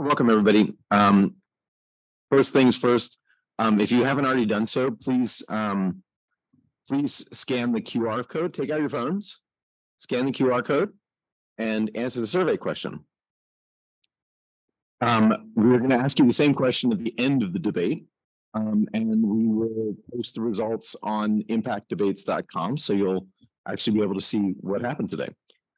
Welcome, everybody. Um, first things first, um, if you haven't already done so, please, um, please scan the QR code, take out your phones, scan the QR code and answer the survey question. Um, we're going to ask you the same question at the end of the debate. Um, and we will post the results on impactdebates.com. So you'll actually be able to see what happened today.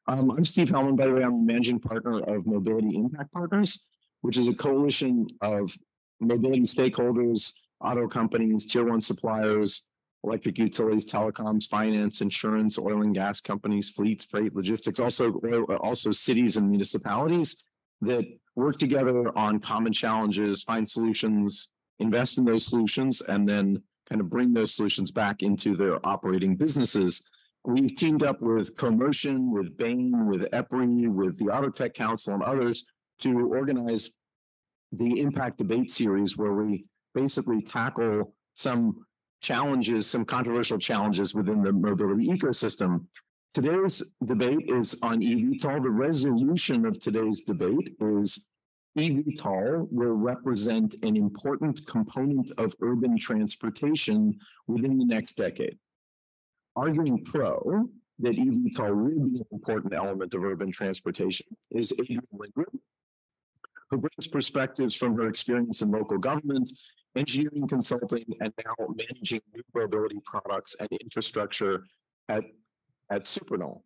Um, I'm Steve Hellman, by the way, I'm managing partner of Mobility Impact Partners, which is a coalition of mobility stakeholders, auto companies, tier one suppliers, electric utilities, telecoms, finance, insurance, oil and gas companies, fleets, freight, logistics, also, also cities and municipalities that work together on common challenges, find solutions, invest in those solutions, and then kind of bring those solutions back into their operating businesses. We've teamed up with Comotion, with Bain, with EPRI, with the Auto Tech Council and others to organize the impact debate series where we basically tackle some challenges, some controversial challenges within the mobility ecosystem. Today's debate is on eVTOL. The resolution of today's debate is eVTOL will represent an important component of urban transportation within the next decade arguing pro that eVTOL will be an important element of urban transportation is Adrienne Lindgren, who brings perspectives from her experience in local government, engineering consulting, and now managing new mobility products and infrastructure at, at Supernal.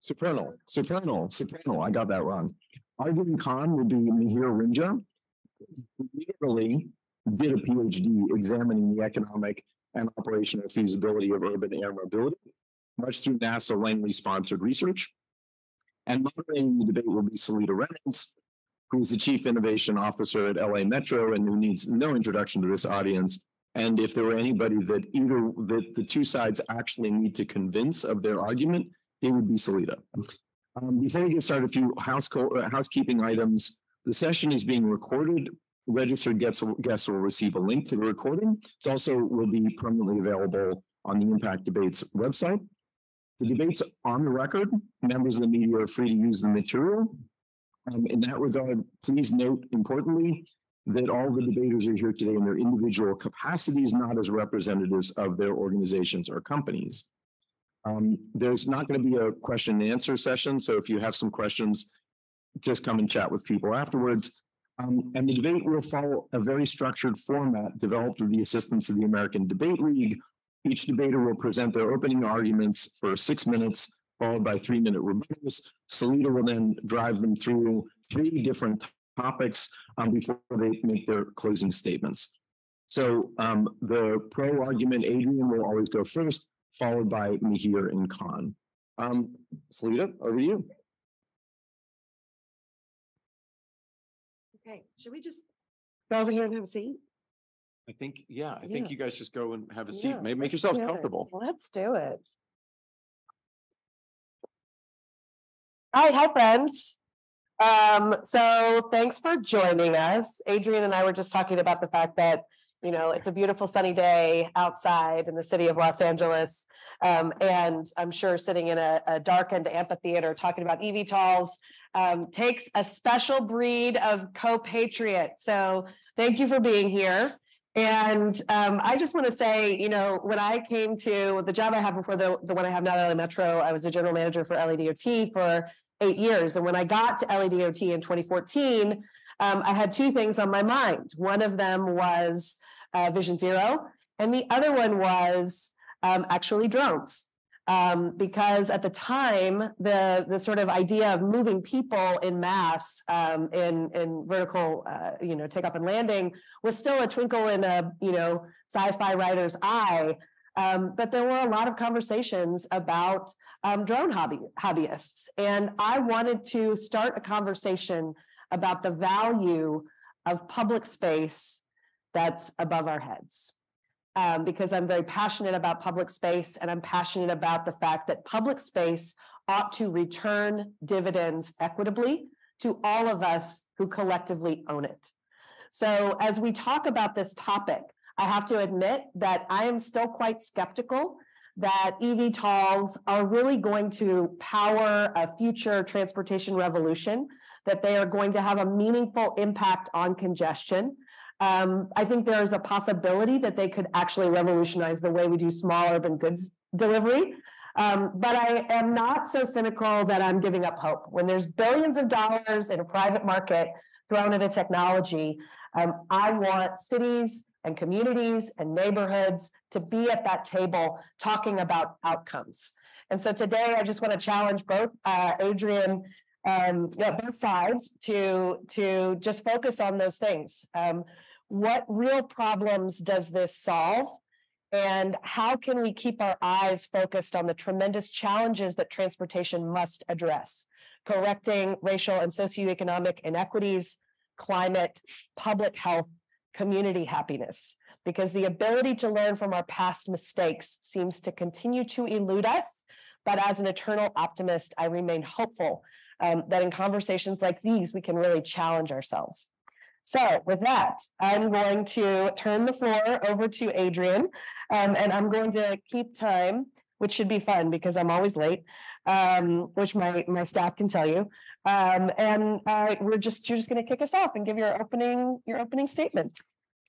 Supernal, Supernal, Supernal, I got that wrong. Arguing con will be Mihir Rimjha, who literally did a PhD examining the economic and operational feasibility of urban air mobility, much through NASA Langley sponsored research. And moderating the debate will be Seleta Reynolds, who is the Chief Innovation Officer at LA Metro and who needs no introduction to this audience. And if there were anybody that either that the two sides actually need to convince of their argument, it would be Seleta. Um, before we get started, a few house uh, housekeeping items. The session is being recorded registered guests, guests will receive a link to the recording. It also will be permanently available on the Impact Debates website. The debates on the record, members of the media are free to use the material. Um, in that regard, please note importantly that all the debaters are here today in their individual capacities, not as representatives of their organizations or companies. Um, there's not going to be a question and answer session. So if you have some questions, just come and chat with people afterwards. Um, and the debate will follow a very structured format developed with the assistance of the American Debate League. Each debater will present their opening arguments for six minutes, followed by three minute rebuttals. Seleta will then drive them through three different topics um, before they make their closing statements. So um, the pro argument, Adrienne, will always go first, followed by Mihir and con. Um, Seleta, over to you. Okay, should we just go over here and have a seat? I think, yeah, I think you guys just go and have a seat. Yeah, Make, make yourselves comfortable. Let's do it. Right, hi, friends. Um, so thanks for joining us. Adrienne and I were just talking about the fact that, you know, it's a beautiful sunny day outside in the city of Los Angeles. Um, and I'm sure sitting in a, a darkened amphitheater talking about eVTOLs um, takes a special breed of co-patriot. So thank you for being here. And um, I just want to say, you know, when I came to the job I have before the, the one I have now at LA Metro, I was a general manager for LADOT for eight years. And when I got to LADOT in 2014, um, I had two things on my mind. One of them was uh, Vision Zero, and the other one was um, actually drones um, because at the time the the sort of idea of moving people in mass um, in in vertical uh, you know takeoff and landing was still a twinkle in a you know sci-fi writer's eye. Um, but there were a lot of conversations about um, drone hobby hobbyists, and I wanted to start a conversation about the value of public space that's above our heads um, because I'm very passionate about public space and I'm passionate about the fact that public space ought to return dividends equitably to all of us who collectively own it. So, as we talk about this topic, I have to admit that I am still quite skeptical that eVTOLs are really going to power a future transportation revolution that they are going to have a meaningful impact on congestion. Um, I think there is a possibility that they could actually revolutionize the way we do small urban goods delivery. Um, but I am not so cynical that I'm giving up hope. When there's billions of dollars in a private market thrown at a technology, um, I want cities and communities and neighborhoods to be at that table talking about outcomes. And so today I just want to challenge both uh, Adrienne and yeah, both sides to to just focus on those things. Um, what real problems does this solve? And how can we keep our eyes focused on the tremendous challenges that transportation must address? Correcting racial and socioeconomic inequities, climate, public health, community happiness. Because the ability to learn from our past mistakes seems to continue to elude us. But as an eternal optimist, I remain hopeful um, that in conversations like these, we can really challenge ourselves. So with that, I'm going to turn the floor over to Adrienne, um, and I'm going to keep time, which should be fun because I'm always late, um, which my my staff can tell you. Um, and uh, we're just you're just going to kick us off and give your opening your opening statement.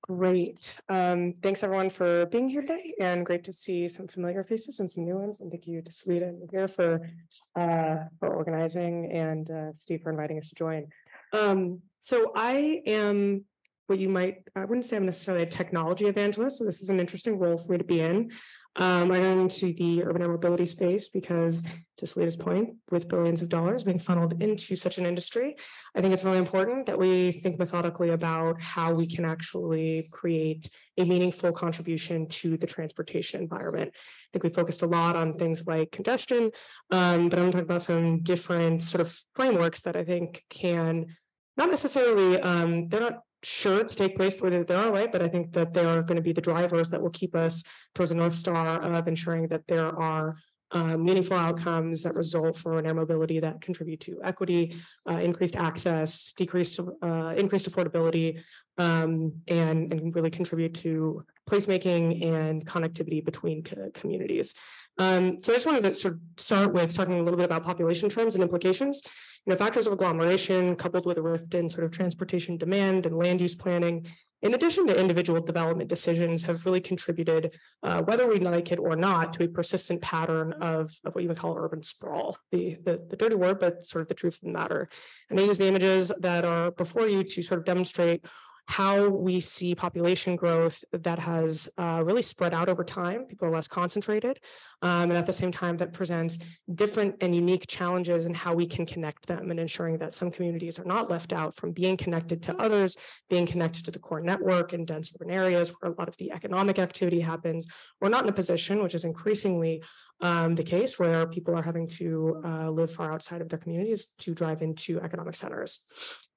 Great. Um, thanks everyone for being here today and great to see some familiar faces and some new ones. And thank you to Seleta and here for uh, for organizing and uh, Steve for inviting us to join. Um, so I am what you might, I wouldn't say I'm necessarily a technology evangelist. So this is an interesting role for me to be in. Um, I got into the urban air mobility space because, to Seleta's point, with billions of dollars being funneled into such an industry, I think it's really important that we think methodically about how we can actually create a meaningful contribution to the transportation environment. I think we focused a lot on things like congestion, um, but I'm talking about some different sort of frameworks that I think can not necessarily, um, they're not sure to take place the way that they are, right? But I think that they are going to be the drivers that will keep us towards a North Star of ensuring that there are uh, meaningful outcomes that result for air mobility that contribute to equity, uh, increased access, decreased uh, increased affordability, um, and, and really contribute to placemaking and connectivity between co communities. Um, so I just wanted to sort of start with talking a little bit about population trends and implications. You know, factors of agglomeration coupled with a rift in sort of transportation demand and land use planning, in addition to individual development decisions, have really contributed, uh, whether we like it or not, to a persistent pattern of, of what you would call urban sprawl, the, the, the dirty word, but sort of the truth of the matter. And I use the images that are before you to sort of demonstrate how we see population growth that has uh, really spread out over time. People are less concentrated. Um, and at the same time, that presents different and unique challenges in how we can connect them and ensuring that some communities are not left out from being connected to others, being connected to the core network in dense urban areas where a lot of the economic activity happens. We're not in a position, which is increasingly um, the case, where people are having to uh, live far outside of their communities to drive into economic centers.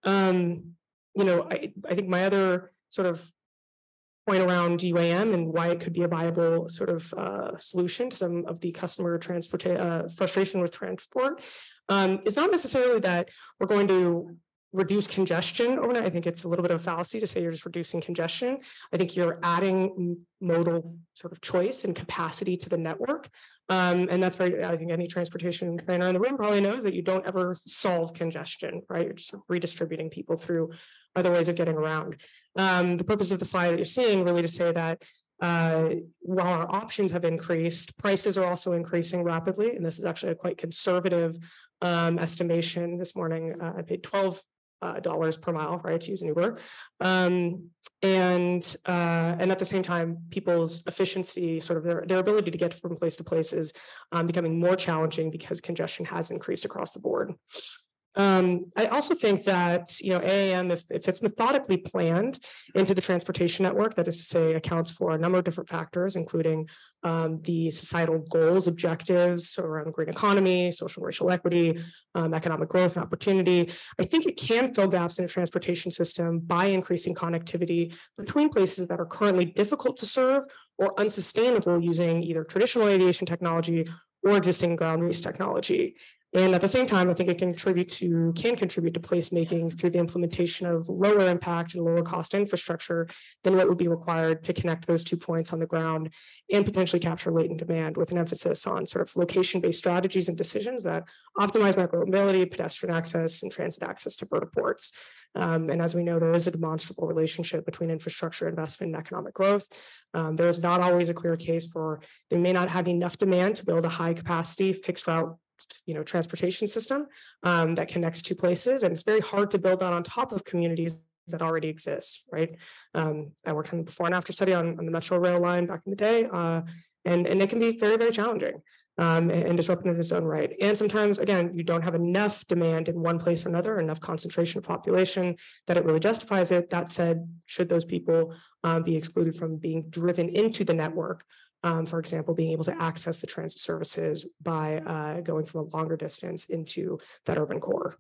Um, you know, I, I think my other sort of point around UAM and why it could be a viable sort of uh, solution to some of the customer transport uh, frustration with transport um, is not necessarily that we're going to reduce congestion overnight. I think it's a little bit of a fallacy to say you're just reducing congestion. I think you're adding modal sort of choice and capacity to the network. Um, and that's very, I think any transportation planner in the room probably knows that you don't ever solve congestion, right? You're just redistributing people through other ways of getting around. Um, the purpose of the slide that you're seeing really to say that uh, while our options have increased, prices are also increasing rapidly. And this is actually a quite conservative um, estimation this morning. Uh, I paid 12 uh, dollars per mile, right, to use an Uber, um, and uh, and at the same time, people's efficiency, sort of their, their ability to get from place to place, is um, becoming more challenging because congestion has increased across the board. Um, I also think that you know AAM, if, if it's methodically planned into the transportation network, that is to say, accounts for a number of different factors, including um, the societal goals, objectives around green economy, social racial equity, um, economic growth and opportunity. I think it can fill gaps in a transportation system by increasing connectivity between places that are currently difficult to serve or unsustainable using either traditional aviation technology or existing ground based technology. And at the same time, I think it can contribute to, can contribute to placemaking through the implementation of lower impact and lower cost infrastructure than what would be required to connect those two points on the ground and potentially capture latent demand with an emphasis on sort of location-based strategies and decisions that optimize micromobility, pedestrian access, and transit access to vertiports. Um, and as we know, there is a demonstrable relationship between infrastructure investment and economic growth. Um, there is not always a clear case for they may not have enough demand to build a high capacity fixed route you know transportation system um, that connects two places and it's very hard to build that on top of communities that already exist right um, i worked on the before and after study on, on the metro rail line back in the day uh, and and it can be very very challenging um, and, disruptive in its own right. And sometimes, again, you don't have enough demand in one place or another, enough concentration of population that it really justifies it. That said, should those people um, be excluded from being driven into the network? Um, for example, being able to access the transit services by uh, going from a longer distance into that urban core.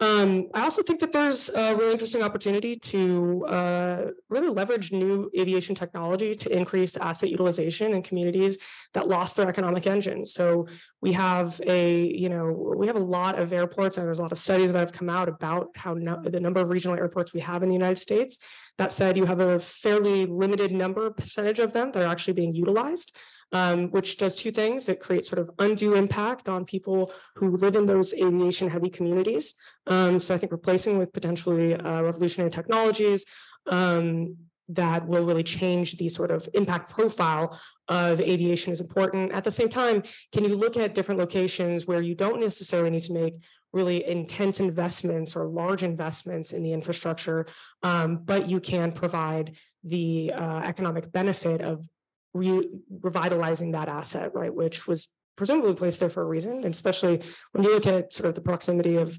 Um, I also think that there's a really interesting opportunity to uh, really leverage new aviation technology to increase asset utilization in communities that lost their economic engine. So we have a, you know, we have a lot of airports, and there's a lot of studies that have come out about how no, the number of regional airports we have in the United States. That said, you have a fairly limited number percentage of them that are actually being utilized um, which does two things. It creates sort of undue impact on people who live in those aviation heavy communities. Um, so I think replacing with potentially uh, revolutionary technologies um, that will really change the sort of impact profile of aviation is important. At the same time, can you look at different locations where you don't necessarily need to make really intense investments or large investments in the infrastructure, um, but you can provide the uh, economic benefit of re- revitalizing that asset, right, which was presumably placed there for a reason, and especially when you look at sort of the proximity of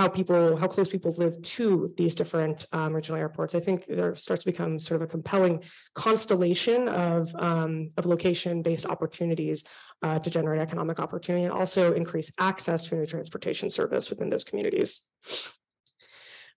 how people, how close people live to these different um, regional airports. I think there starts to become sort of a compelling constellation of, um, of location-based opportunities uh, to generate economic opportunity and also increase access to a new transportation service within those communities.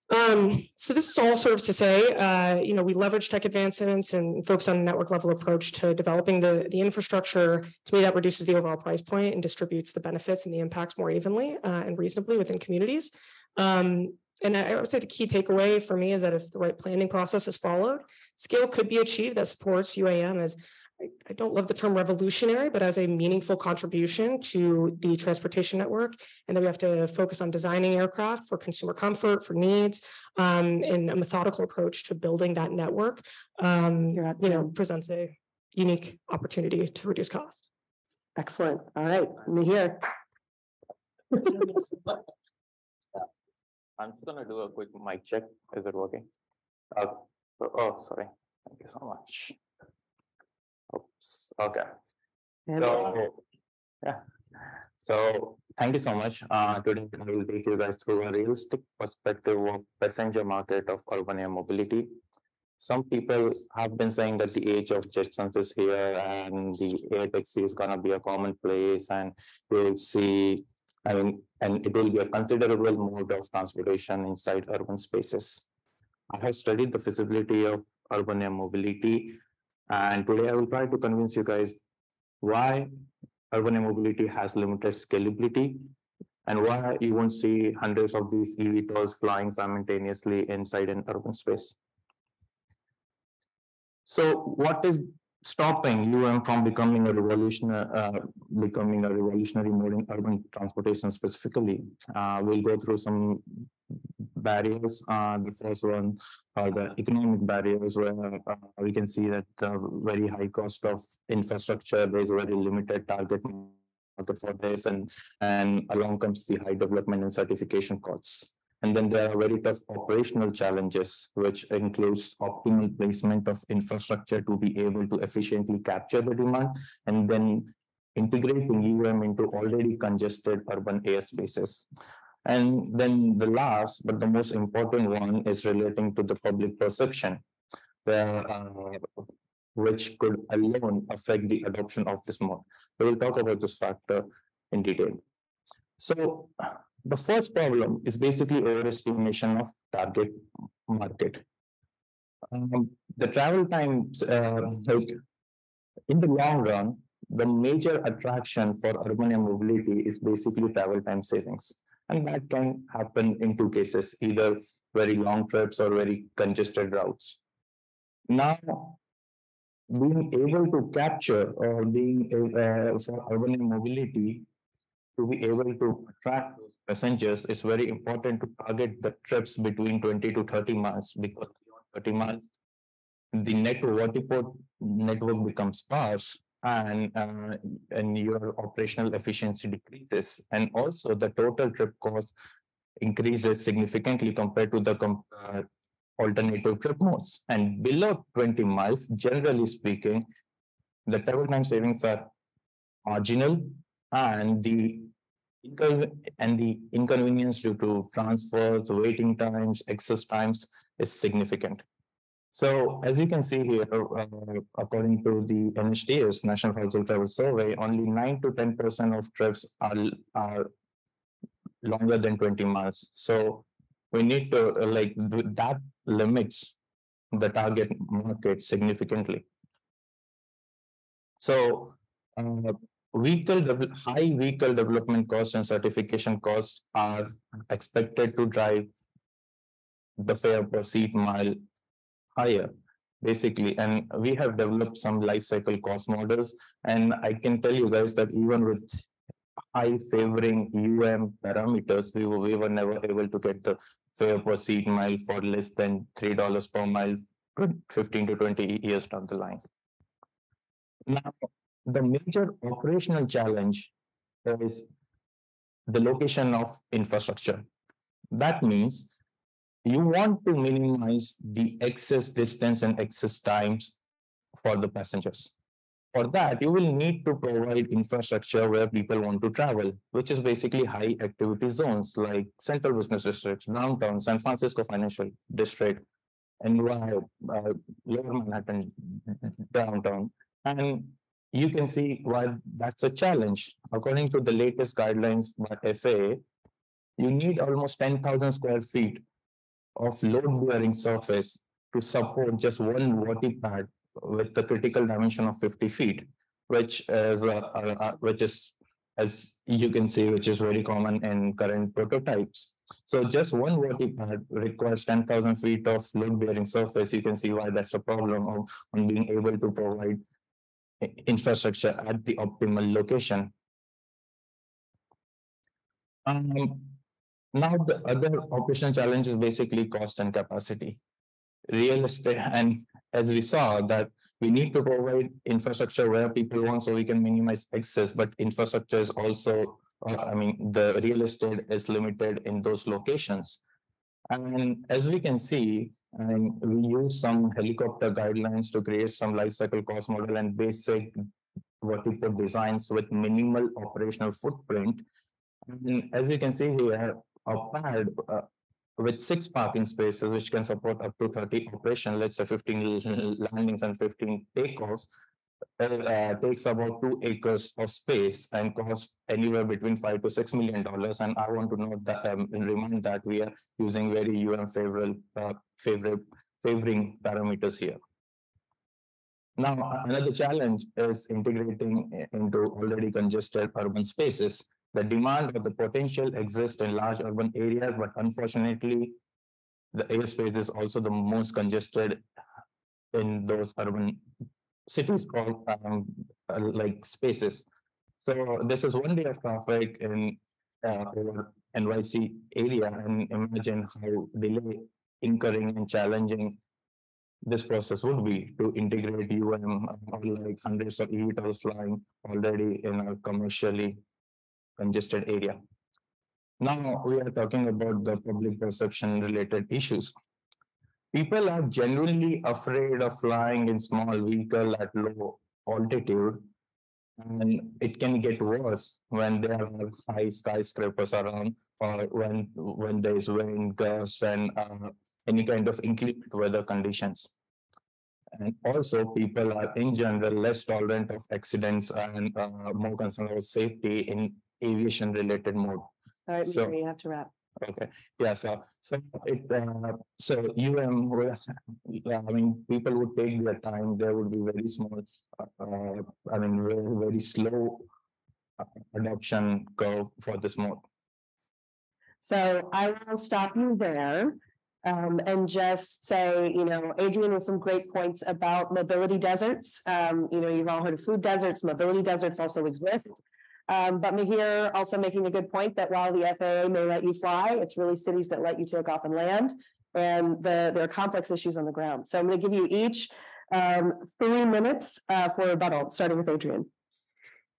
Um, so this is all sort of to say, uh, you know, we leverage tech advancements and focus on a network level approach to developing the, the infrastructure. To me, that reduces the overall price point and distributes the benefits and the impacts more evenly uh, and reasonably within communities. Um, and I would say the key takeaway for me is that if the right planning process is followed, scale could be achieved that supports UAM as I, don't love the term revolutionary, but as a meaningful contribution to the transportation network. And then we have to focus on designing aircraft for consumer comfort, for needs, um, and a methodical approach to building that network. Um, you know, presents a unique opportunity to reduce cost. Excellent. All right, let me here. I'm just gonna do a quick mic check. Is it working? Uh, oh, sorry. Thank you so much. Oops, okay. So, yeah. So thank you so much. Uh, today I will take you guys through a realistic perspective of passenger market of urban air mobility. Some people have been saying that the age of Jetsons is here and the air taxi is gonna be a commonplace and we'll see, I mean, and it will be a considerable mode of transportation inside urban spaces. I have studied the feasibility of urban air mobility and today I will try to convince you guys why urban air mobility has limited scalability and why you won't see hundreds of these eVTOLs flying simultaneously inside an urban space. So what is stopping UM from becoming a revolutionary, uh, becoming a revolutionary mode in urban transportation specifically? Uh, we'll go through some barriers. Uh, the first one are the economic barriers, where uh, we can see that the very high cost of infrastructure, there's a very limited target market for this, and and along comes the high development and certification costs. And then there are very tough operational challenges, which includes optimal placement of infrastructure to be able to efficiently capture the demand, and then integrating UM into already congested urban airspaces. And then the last, but the most important one is relating to the public perception, where, uh, which could alone affect the adoption of this mode. We will talk about this factor in detail. So the first problem is basically overestimation of target market. Um, the travel times, uh, like in the long run, the major attraction for urban air mobility is basically travel time savings. And that can happen in two cases, either very long trips or very congested routes. Now, being able to capture or being uh, for urban mobility to be able to attract passengers is very important to target the trips between 20 to 30 miles because beyond 30 miles the network vertiport network becomes sparse and uh, and your operational efficiency decreases. And also the total trip cost increases significantly compared to the uh, alternative trip modes. And below 20 miles generally speaking the travel time savings are marginal and the and the inconvenience due to transfers waiting times excess times is significant so as you can see here, uh, according to the NHTS National Household Travel Survey, only nine to ten percent of trips are are longer than twenty miles. So we need to uh, like that limits the target market significantly. So uh, vehicle high vehicle development costs and certification costs are expected to drive the fare per seat mile higher basically. And we have developed some life cycle cost models and i can tell you guys that even with high favoring um parameters we were, we were never able to get the fare per seat mile for less than three dollars per mile 15 to 20 years down the line. Now the major operational challenge is the location of infrastructure that means you want to minimize the excess distance and excess times for the passengers. For that, you will need to provide infrastructure where people want to travel, which is basically high activity zones like central business districts, downtown, San Francisco Financial District, and uh, Lower Manhattan downtown. And you can see why that's a challenge. According to the latest guidelines by FAA, you need almost 10,000 square feet of load-bearing surface to support just one vertipad with the critical dimension of 50 feet, which is uh, uh, uh, which is as you can see, which is very common in current prototypes. So just one vertipad requires 10,000 feet of load-bearing surface. You can see why that's a problem of, on being able to provide infrastructure at the optimal location. Um, now, the other operational challenge is basically cost and capacity. Real estate, and as we saw that we need to provide infrastructure where people want so we can minimize excess, but infrastructure is also, uh, I mean, the real estate is limited in those locations. And as we can see, and we use some helicopter guidelines to create some life cycle cost model and basic vertical designs with minimal operational footprint. And as you can see here, a pad uh, with six parking spaces, which can support up to 30 operation, let's say 15 landings and 15 takeoffs, uh, takes about two acres of space and costs anywhere between five to six million dollars. And I want to note that um, and remind that we are using very UM favorable, uh, favorable, favoring parameters here. Now, another challenge is integrating into already congested urban spaces the demand or the potential exists in large urban areas, but unfortunately, the airspace is also the most congested in those urban cities called um, uh, like spaces. So this is one day of traffic in uh, NYC area, and imagine how delay incurring and challenging this process would be to integrate UM or like hundreds of eVTOLs flying already in a commercially congested area. Now we are talking about the public perception related issues. People are generally afraid of flying in small vehicle at low altitude and it can get worse when there are high skyscrapers around or when when there is wind gusts and uh, any kind of inclement weather conditions and also people are in general less tolerant of accidents and uh, more concerned about safety in aviation related mode. All right, So- Mihir, you have to wrap. Okay, yeah, so, so it, uh, so UM, yeah, I mean, people would take their time, there would be very small, uh, uh, I mean, very, very slow. uh, Adoption curve for this mode. So I will stop you there. Um, and just say, you know, Adrienne with some great points about mobility deserts. Um, you know, you've all heard of food deserts, mobility deserts also exist. Um, but Mihir also making a good point that while the FAA may let you fly, it's really cities that let you take off and land. And the, there are complex issues on the ground. So I'm gonna give you each um, three minutes uh, for rebuttal, starting with Adrienne.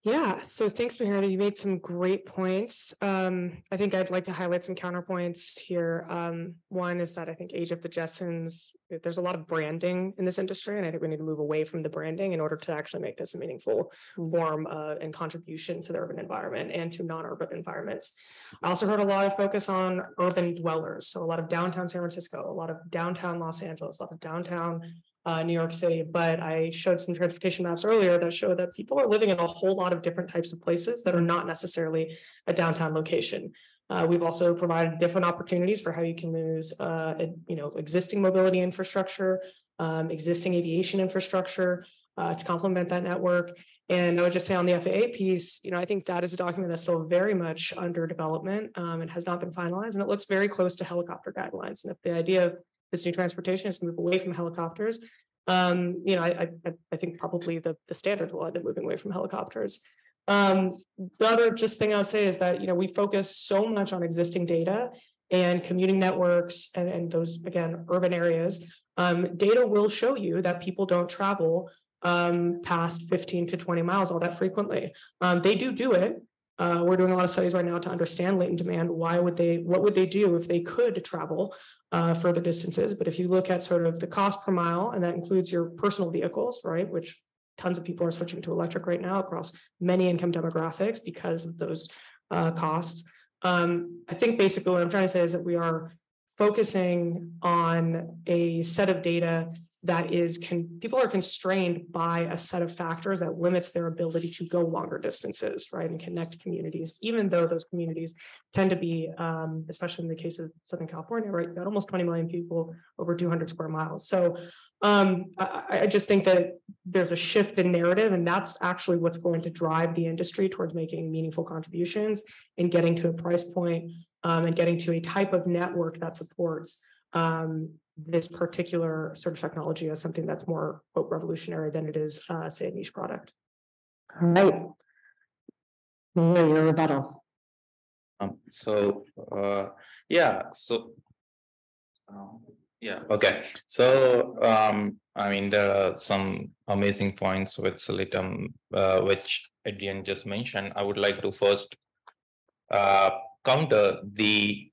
Yeah, so thanks, Mahira. You made some great points. Um, I think I'd like to highlight some counterpoints here. Um, one is that I think Age of the Jetsons, there's a lot of branding in this industry, and I think we need to move away from the branding in order to actually make this a meaningful form uh, and contribution to the urban environment and to non-urban environments. I also heard a lot of focus on urban dwellers, so a lot of downtown San Francisco, a lot of downtown Los Angeles, a lot of downtown uh, New York City, but I showed some transportation maps earlier that show that people are living in a whole lot of different types of places that are not necessarily a downtown location. Uh, we've also provided different opportunities for how you can use, uh, you know, existing mobility infrastructure, um, existing aviation infrastructure, uh, to complement that network. And I would just say on the FAA piece, you know, I think that is a document that's still very much under development, um, has not been finalized, and it looks very close to helicopter guidelines. And if the idea of this new transportation is to move away from helicopters. Um, you know, I, I, I- think probably the, the standard will end up moving away from helicopters. Um, the other just thing I'll say is that, you know, we focus so much on existing data and commuting networks and, and those, again, urban areas. Um, data will show you that people don't travel um, past fifteen to twenty miles all that frequently. Um, they do do it. Uh, we're doing a lot of studies right now to understand latent demand. Why would they, what would they do if they could travel uh, further distances. But if you look at sort of the cost per mile, and that includes your personal vehicles, right, which tons of people are switching to electric right now across many income demographics because of those uh, costs. Um, I think basically what I'm trying to say is that we are focusing on a set of data that is can people are constrained by a set of factors that limits their ability to go longer distances right and connect communities even though those communities tend to be um, especially in the case of southern california right got almost 20 million people over 200 square miles. So um, I, I- I just think that there's a shift in narrative and that's actually what's going to drive the industry towards making meaningful contributions and getting to a price point um, and getting to a type of network that supports um, this particular sort of technology as something that's more quote, revolutionary than it is, uh, say, a niche product. All right. Mihir, your rebuttal. Um, so, uh, yeah, so. um, Yeah, okay, so, um, I mean, there are some amazing points with Solitum, uh, which Adrienne just mentioned. I would like to first. Uh, counter the.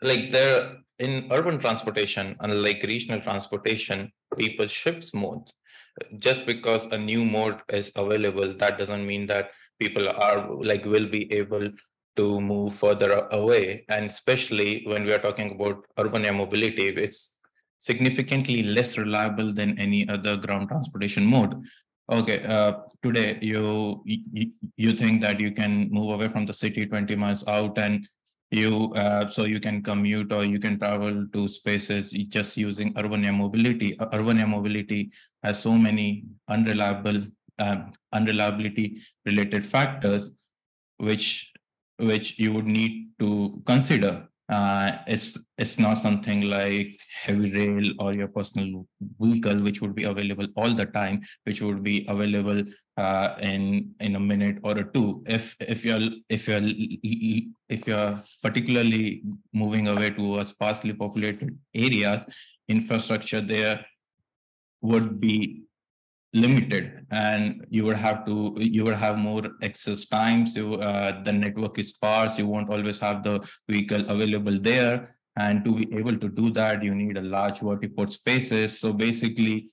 Like there, in urban transportation, unlike regional transportation, people shift mode. Just because a new mode is available, that doesn't mean that people are like will be able to move further away. And especially when we are talking about urban air mobility, it's significantly less reliable than any other ground transportation mode. Okay, uh, today you, you, you think that you can move away from the city twenty miles out and you, uh, so you can commute or you can travel to spaces just using urban air mobility. Urban air mobility has so many unreliable, um, unreliability related factors which which you would need to consider. Uh, it's it's not something like heavy rail or your personal vehicle, which would be available all the time, which would be available uh, in in a minute or a two. If if you're if you're if you're particularly moving away to a sparsely populated areas, infrastructure there would be limited and you would have to you would have more access times you uh, the network is sparse you won't always have the vehicle available there. And to be able to do that you need a large vertiport spaces. So basically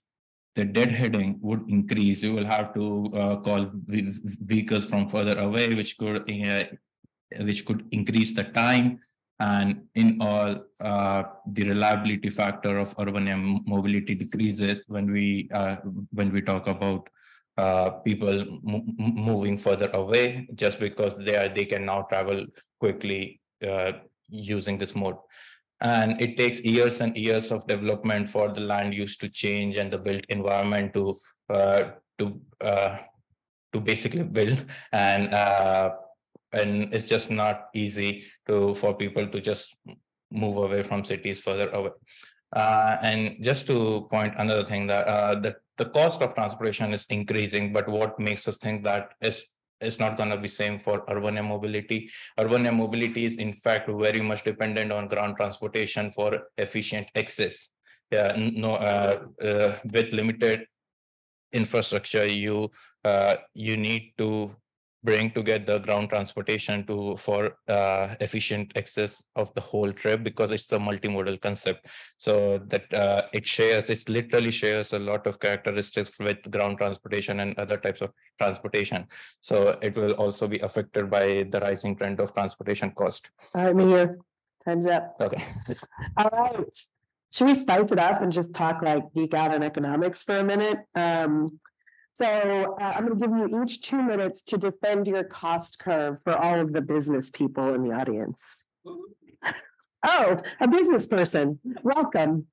the deadheading would increase. You will have to uh, call vehicles from further away which could uh, which could increase the time and in all, uh, the reliability factor of urban air mobility decreases when we, uh, when we talk about uh, people moving further away, just because they are, they can now travel quickly uh, using this mode. And it takes years and years of development for the land use to change and the built environment to uh, to uh, to basically build and and it's just not easy to for people to just move away from cities further away. Uh, and just to point another thing that uh, the, the cost of transportation is increasing, but what makes us think that is is not going to be same for urban air mobility. Urban air mobility is in fact very much dependent on ground transportation for efficient access. Yeah, no, uh, uh, with limited infrastructure, you uh, you need to bring together ground transportation to for uh, efficient access of the whole trip because it's a multimodal concept so that uh, it shares it literally shares a lot of characteristics with ground transportation and other types of transportation so it will also be affected by the rising trend of transportation cost All right, Mihir, time's up. okay All right. Should we spice it up and just talk like geek out on economics for a minute? Um, so uh, I'm gonna give you each two minutes to defend your cost curve for all of the business people in the audience. Oh, a business person, welcome.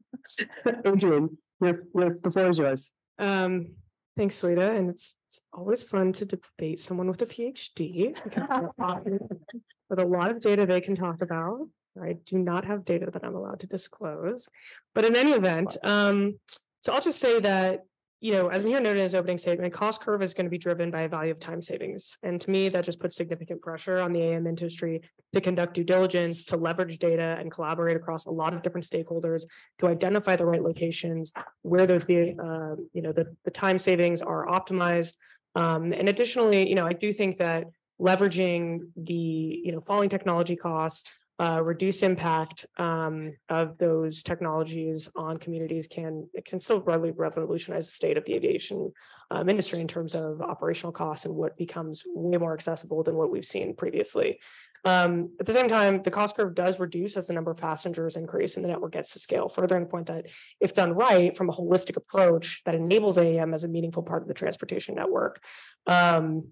Adrienne, your, your, the floor is yours. Um, thanks, Lita, and it's, it's always fun to debate someone with a PhD. With a lot of data they can talk about. I do not have data that I'm allowed to disclose, but in any event, um, so I'll just say that. You know, as Mihir noted in his opening statement, cost curve is going to be driven by a value of time savings. And to me, that just puts significant pressure on the AAM industry to conduct due diligence, to leverage data and collaborate across a lot of different stakeholders to identify the right locations where those be, uh, you know, the, the time savings are optimized. Um, and additionally, you know, I do think that leveraging the, you know, falling technology costs, uh, reduced impact um, of those technologies on communities can can still really revolutionize the state of the aviation um, industry in terms of operational costs and what becomes way more accessible than what we've seen previously. Um, at the same time, the cost curve does reduce as the number of passengers increase and the network gets to scale. Furthering the point that if done right from a holistic approach that enables AAM as a meaningful part of the transportation network, um,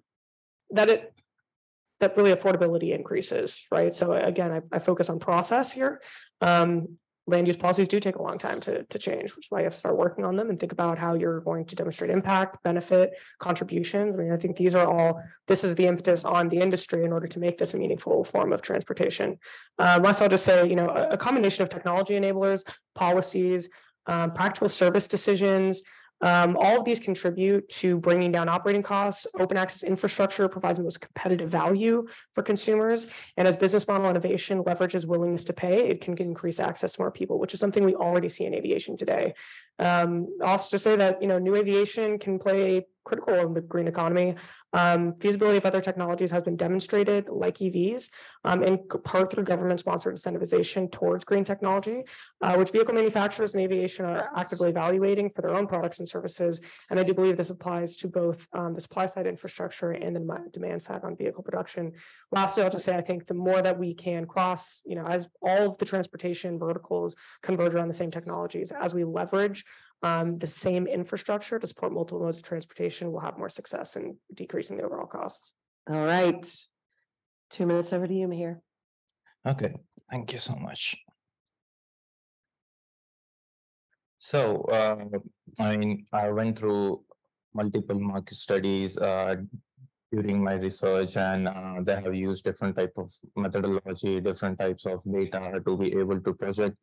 that it that really affordability increases, right? So again, I, I focus on process here. Um, land use policies do take a long time to, to change, which is why you have to start working on them and think about how you're going to demonstrate impact, benefit, contributions. I mean, I think these are all, this is the impetus on the industry in order to make this a meaningful form of transportation. Um, last, I'll just say, you know, a, a combination of technology enablers, policies, um, practical service decisions, um, all of these contribute to bringing down operating costs. Open access infrastructure provides the most competitive value for consumers. And as business model innovation leverages willingness to pay, it can increase access to more people, which is something we already see in aviation today. Um, also to say that, you know, new aviation can play critical in the green economy. Um, feasibility of other technologies has been demonstrated, like EVs, um, in part through government-sponsored incentivization towards green technology, uh, which vehicle manufacturers and aviation are actively evaluating for their own products and services. And I do believe this applies to both um, the supply side infrastructure and the demand side on vehicle production. Lastly, I'll just say I think the more that we can cross, you know, as all of the transportation verticals converge around the same technologies, as we leverage um, the same infrastructure to support multiple modes of transportation will have more success in decreasing the overall costs. All right. Two minutes over to you, Mihir. Okay, thank you so much. So, uh, I mean, I went through multiple market studies uh, during my research, and uh, they have used different type of methodology, different types of data to be able to project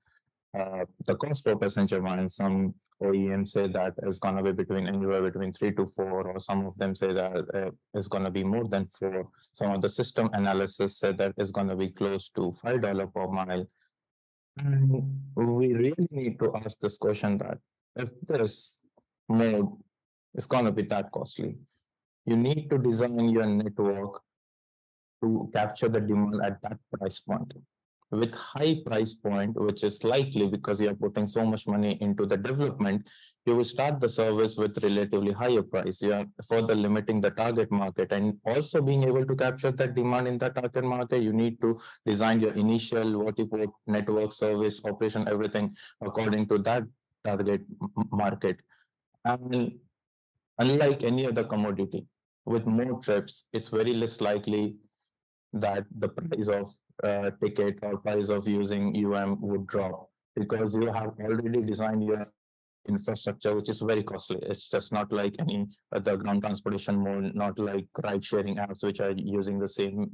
uh, the cost per passenger mile. Some OEMs say that is going to be between anywhere between three to four, or some of them say that uh, it's going to be more than four. Some of the system analysis said that it's going to be close to five dollar per mile. And we really need to ask this question that if this mode is going to be that costly, you need to design your network to capture the demand at that price point with high price point, which is likely because you're putting so much money into the development, you will start the service with relatively higher price. You are further limiting the target market and also being able to capture that demand in the target market, you need to design your initial what you put network service operation, everything according to that target market. And unlike any other commodity, with more trips, it's very less likely that the price of uh ticket or price of using UM would drop. Because you have already designed your infrastructure, which is very costly. It's just not like any other ground transportation mode, not like ride sharing apps which are using the same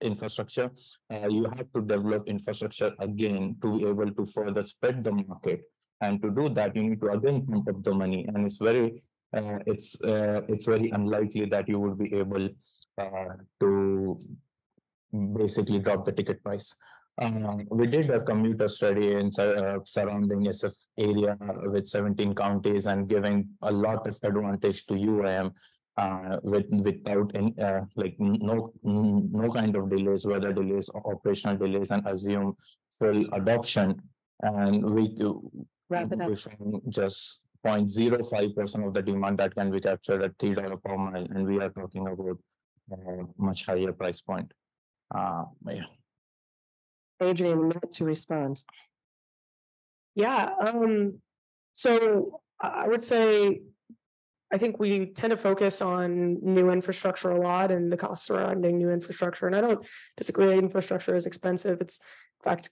infrastructure. Uh, you have to develop infrastructure again to be able to further spread the market. And to do that, you need to again pump up the money, and it's very, uh, it's, uh, it's very unlikely that you would be able uh, to basically drop the ticket price. Um, we did a commuter study in uh, surrounding SF area with seventeen counties and giving a lot of advantage to UAM. Uh, with, without any, uh, like no, no kind of delays, weather delays, or operational delays and assume full adoption. And we do. Wrap it up. Just 0.05 percent of the demand that can be captured at three dollar per mile, and we are talking about uh, much higher price point. Uh, yeah. Adrienne, minute to respond. Yeah, um, so I, would say. I think we tend to focus on new infrastructure a lot and the costs surrounding new infrastructure, and I don't disagree, infrastructure is expensive, it's. In fact,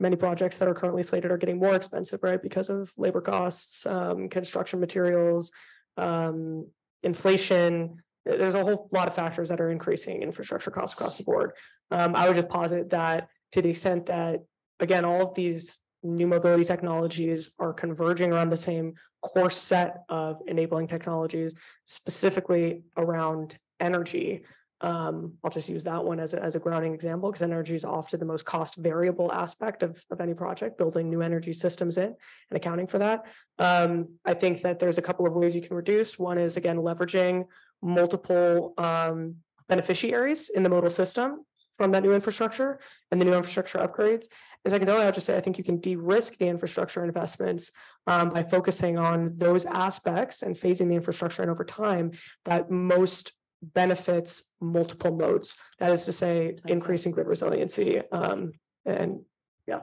many projects that are currently slated are getting more expensive, right, because of labor costs, um, construction materials. Um, inflation, there's a whole lot of factors that are increasing infrastructure costs across the board. Um, I would just posit that to the extent that, again, all of these new mobility technologies are converging around the same core set of enabling technologies, specifically around energy. Um, I'll just use that one as a, as a grounding example, because energy is often the most cost variable aspect of, of any project, building new energy systems in and accounting for that. Um, I think that there's a couple of ways you can reduce. One is again, leveraging multiple, um, beneficiaries in the modal system from that new infrastructure and the new infrastructure upgrades. And secondarily, I'll just say, I think you can de-risk the infrastructure investments um, by focusing on those aspects and phasing the infrastructure in over time that most benefits multiple modes. That is to say, increasing grid resiliency, um, and yeah,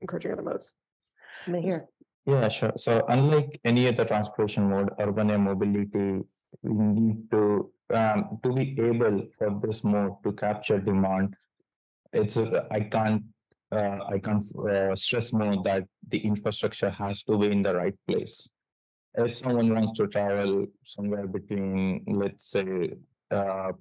encouraging other modes. I'm here. Yeah, sure. So unlike any other transportation mode, urban air mobility, we need to, um, to be able for this mode to capture demand. It's, I can't, uh, I can't, uh, stress more that the infrastructure has to be in the right place. If someone wants to travel somewhere between, let's say, uh,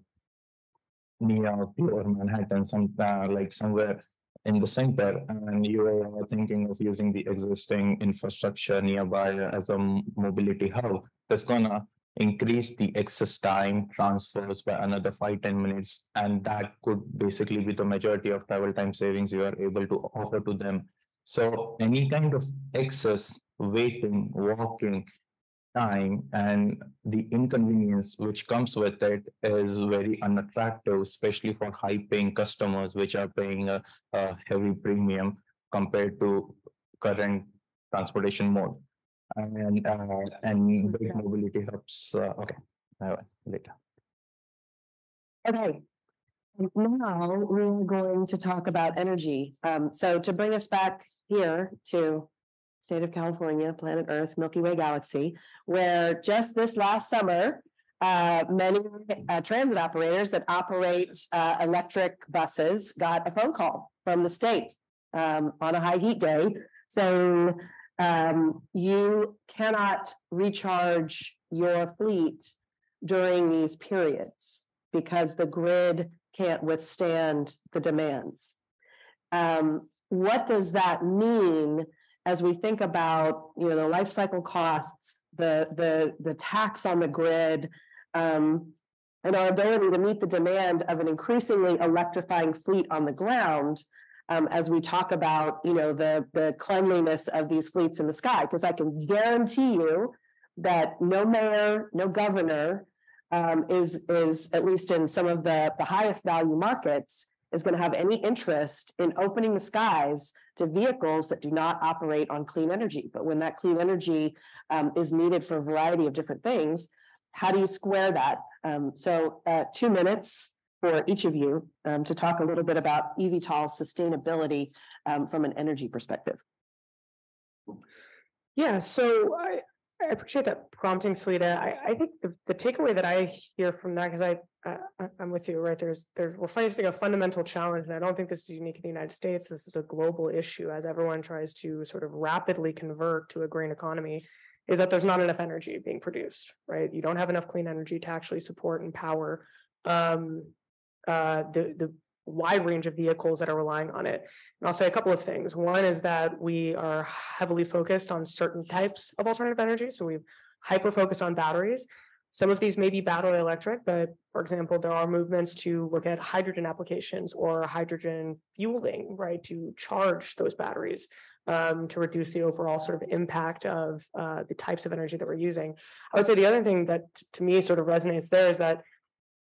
New York or Manhattan, some, uh, like somewhere in the center and um, you are thinking of using the existing infrastructure nearby as a mobility hub, that's gonna increase the excess time transfers by another five ten minutes. And that could basically be the majority of travel time savings you are able to offer to them. So any kind of excess waiting, walking, time and the inconvenience which comes with it is very unattractive, especially for high paying customers, which are paying a, a heavy premium compared to current transportation mode. And, uh, and big mobility hubs, uh, okay, uh, later. Okay. Now we're going to talk about energy. Um, so to bring us back here to state of California, planet Earth, Milky Way galaxy, where just this last summer, uh, many uh, transit operators that operate uh, electric buses got a phone call from the state um, on a high heat day saying um, you cannot recharge your fleet during these periods because the grid can't withstand the demands. Um, what does that mean as we think about, you know, the life cycle costs, the the the tax on the grid, um, and our ability to meet the demand of an increasingly electrifying fleet on the ground? Um, as we talk about, you know, the the cleanliness of these fleets in the sky, because I can guarantee you that no mayor, no governor um, is, is at least in some of the, the highest value markets, is going to have any interest in opening the skies to vehicles that do not operate on clean energy. But when that clean energy um, is needed for a variety of different things, how do you square that? Um, so, uh, two minutes for each of you um, to talk a little bit about eVTOL sustainability um, from an energy perspective. Yeah, so I, I appreciate that prompting, Seleta. I, I think the, the takeaway that I hear from that, because I, uh, I'm with you, right? There's, there's, we're facing a fundamental challenge, and I don't think this is unique in the United States. This is a global issue as everyone tries to sort of rapidly convert to a green economy. Is that there's not enough energy being produced, right? You don't have enough clean energy to actually support and power um, uh, the, the wide range of vehicles that are relying on it. And I'll say a couple of things. One is that we are heavily focused on certain types of alternative energy. So we've hyper focused on batteries. Some of these may be battery electric, but for example, there are movements to look at hydrogen applications or hydrogen fueling, right, to charge those batteries um, to reduce the overall sort of impact of uh, the types of energy that we're using. I would say the other thing that to me sort of resonates there is that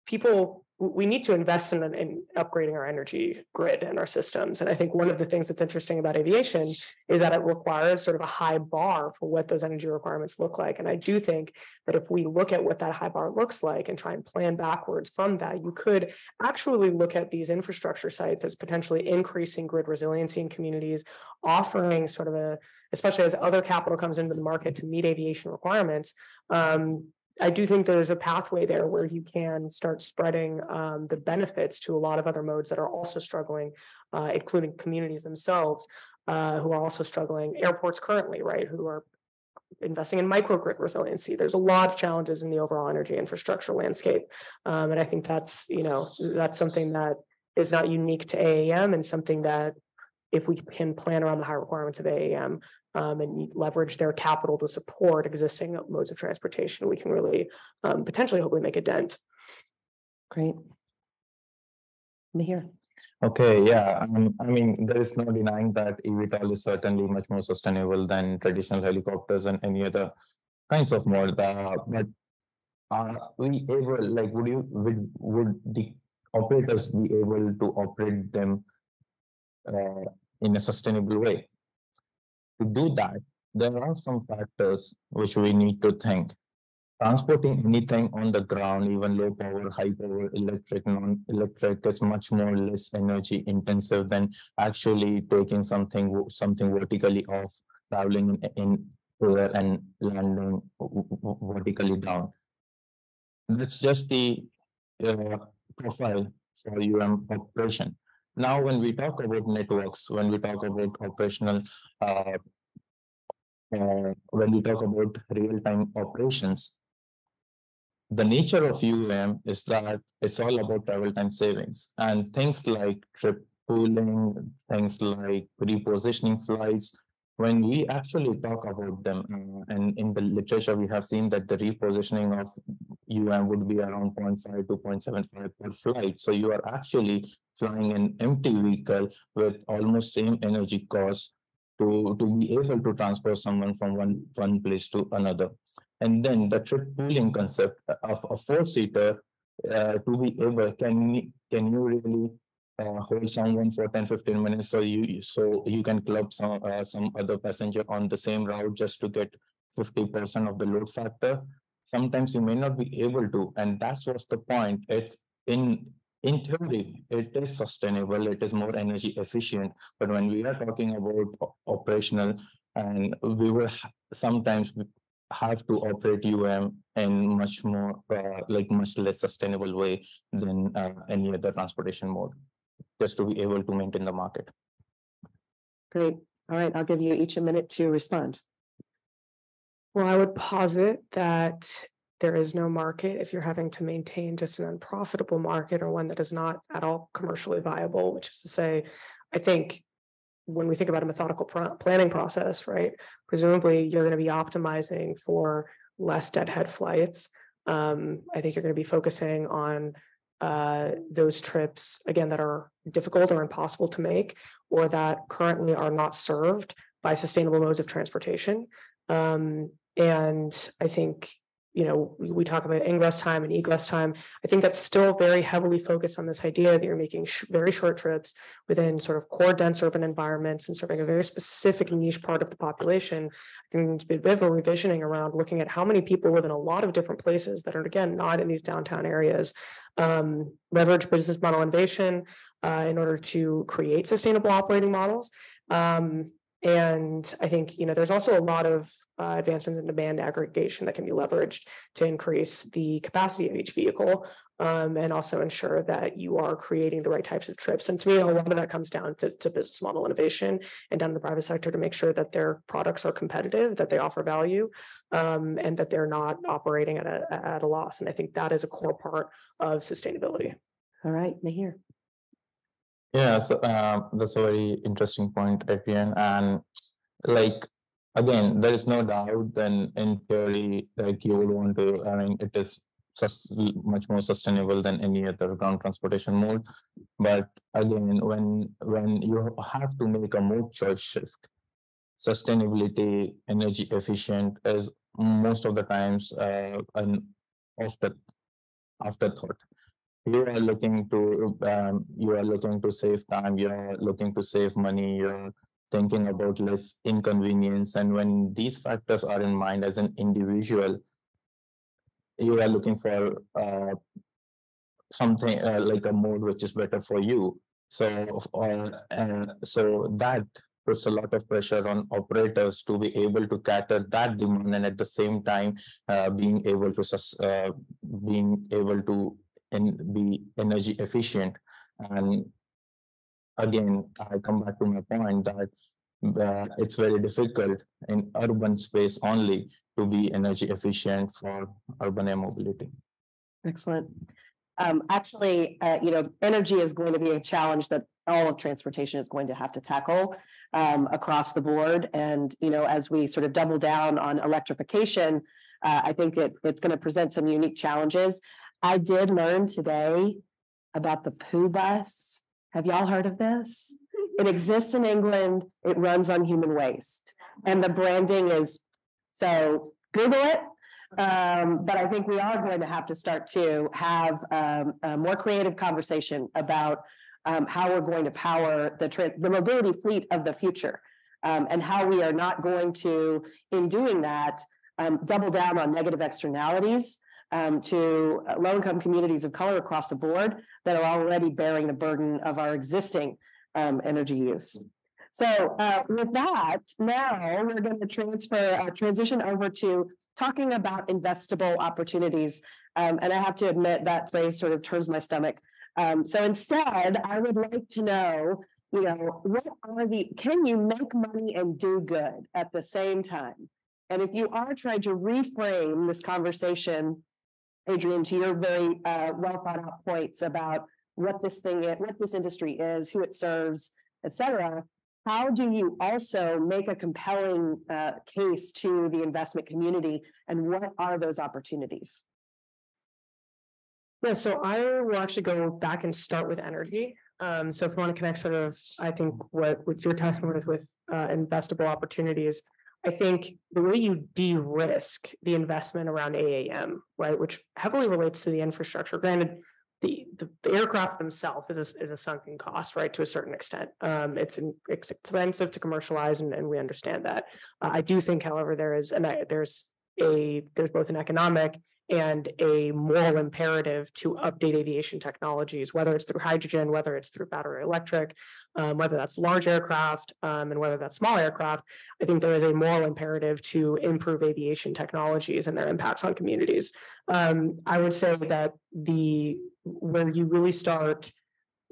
people we need to invest in, in upgrading our energy grid and our systems. And I think one of the things that's interesting about aviation is that it requires sort of a high bar for what those energy requirements look like. And I do think that if we look at what that high bar looks like and try and plan backwards from that, you could actually look at these infrastructure sites as potentially increasing grid resiliency in communities, offering sort of a, especially as other capital comes into the market to meet aviation requirements, um, I do think there's a pathway there where you can start spreading um, the benefits to a lot of other modes that are also struggling, uh, including communities themselves uh, who are also struggling. Airports currently, right, who are investing in microgrid resiliency. There's a lot of challenges in the overall energy infrastructure landscape, um, and I think that's you know that's something that is not unique to AAM and something that if we can plan around the high requirements of AAM, um, and leverage their capital to support existing modes of transportation, we can really um, potentially hopefully make a dent. Great. Mihir. Okay, yeah, um, I mean, there is no denying that eVTOL is certainly much more sustainable than traditional helicopters and any other kinds of mode. Uh, but are we able, like, would you, would, would the operators be able to operate them uh, in a sustainable way? To do that, there are some factors which we need to think. Transporting anything on the ground, even low power, high power, electric, non-electric, is much more less energy intensive than actually taking something something vertically off, traveling in, in air and landing vertically down. That's just the uh, profile for UM operation. Now, when we talk about networks, when we talk about operational, uh, uh, when we talk about real-time operations, the nature of UAM is that it's all about travel time savings and things like trip pooling, things like repositioning flights. When we actually talk about them, uh, and in the literature, we have seen that the repositioning of UM would be around 0.5 to 0.75 per flight. So you are actually flying an empty vehicle with almost same energy cost to, to be able to transport someone from one, one place to another. And then the trip pooling concept of a four-seater uh, to be able, can, can you really uh, hold someone for 10, 15 minutes so you so you can club some uh, some other passenger on the same route just to get 50% of the load factor. Sometimes you may not be able to, and that's what's the point. It's in in theory, it is sustainable, it is more energy efficient. But when we are talking about operational, and we will sometimes have to operate UM in much more, uh, like much less sustainable way than uh, any other transportation mode, just to be able to maintain the market. Great. All right, I'll give you each a minute to respond. Well, I would posit that there is no market if you're having to maintain just an unprofitable market or one that is not at all commercially viable, which is to say, I think when we think about a methodical planning process, right, presumably you're going to be optimizing for less deadhead flights. Um, I think you're going to be focusing on uh, those trips again that are difficult or impossible to make, or that currently are not served by sustainable modes of transportation. Um, and I think you know, we, talk about ingress time and egress time. I think that's still very heavily focused on this idea that you're making sh- very short trips within sort of core dense urban environments and serving a very specific niche part of the population. I think there's a bit of a revisioning around looking at how many people live in a lot of different places that are, again, not in these downtown areas. Um, leverage business model innovation uh, in order to create sustainable operating models. Um, And I think, you know, there's also a lot of uh, advancements in demand aggregation that can be leveraged to increase the capacity of each vehicle um, and also ensure that you are creating the right types of trips. And to me, a lot of that comes down to, to business model innovation and down the private sector to make sure that their products are competitive, that they offer value, um, and that they're not operating at a at a loss. And I think that is a core part of sustainability. All right, Mihir. Yeah, so uh, that's a very interesting point, Adrienne. And like again, there is no doubt then in theory, like you would want to, I mean, it is sus- much more sustainable than any other ground transportation mode. But again, when when you have to make a mode choice shift, sustainability, energy efficient is most of the times uh, an after afterthought you are looking to um, you are looking to save time you are looking to save money you're thinking about less inconvenience. And when these factors are in mind as an individual you are looking for uh, something uh, like a mode which is better for you. So uh, so that puts a lot of pressure on operators to be able to cater that demand and at the same time uh, being able to uh, being able to and be energy efficient. And again, I come back to my point that uh, it's very difficult in urban space only to be energy efficient for urban air mobility. Excellent. Um, actually, uh, you know, energy is going to be a challenge that all of transportation is going to have to tackle um, across the board. And, you know, as we sort of double down on electrification, uh, I think it, it's going to present some unique challenges. I did learn today about the poo bus. Have y'all heard of this? It exists in England. It runs on human waste. And the branding is so Google it. Um, but I think we are going to have to start to have um, a more creative conversation about um, how we're going to power the, the mobility fleet of the future um, and how we are not going to, in doing that, um, double down on negative externalities um, to low income communities of color across the board that are already bearing the burden of our existing um, energy use. So uh, with that, now we're going to transfer uh, transition over to talking about investable opportunities. Um, and I have to admit that phrase sort of turns my stomach. Um, so instead, I would like to know, you know, what are the can you make money and do good at the same time? And if you are trying to reframe this conversation Adrienne, to your very uh, well thought out points about what this thing is, what this industry is, who it serves, et cetera. How do you also make a compelling uh, case to the investment community, and what are those opportunities? Yeah, so I will actually go back and start with energy. Um, so if you want to connect sort of, I think what, what you're talking with with uh, investable opportunities, I think the way you de-risk the investment around AAM, right, which heavily relates to the infrastructure. Granted, the, the, the aircraft themselves is a, is a sunken cost, right, to a certain extent. Um, it's, an, it's expensive to commercialize, and, and we understand that. Uh, I do think, however, there is and there's a there's both an economic and a moral imperative to update aviation technologies, whether it's through hydrogen, whether it's through battery electric, um, whether that's large aircraft um, and whether that's small aircraft. I think there is a moral imperative to improve aviation technologies and their impacts on communities. Um, I would say that the where you really start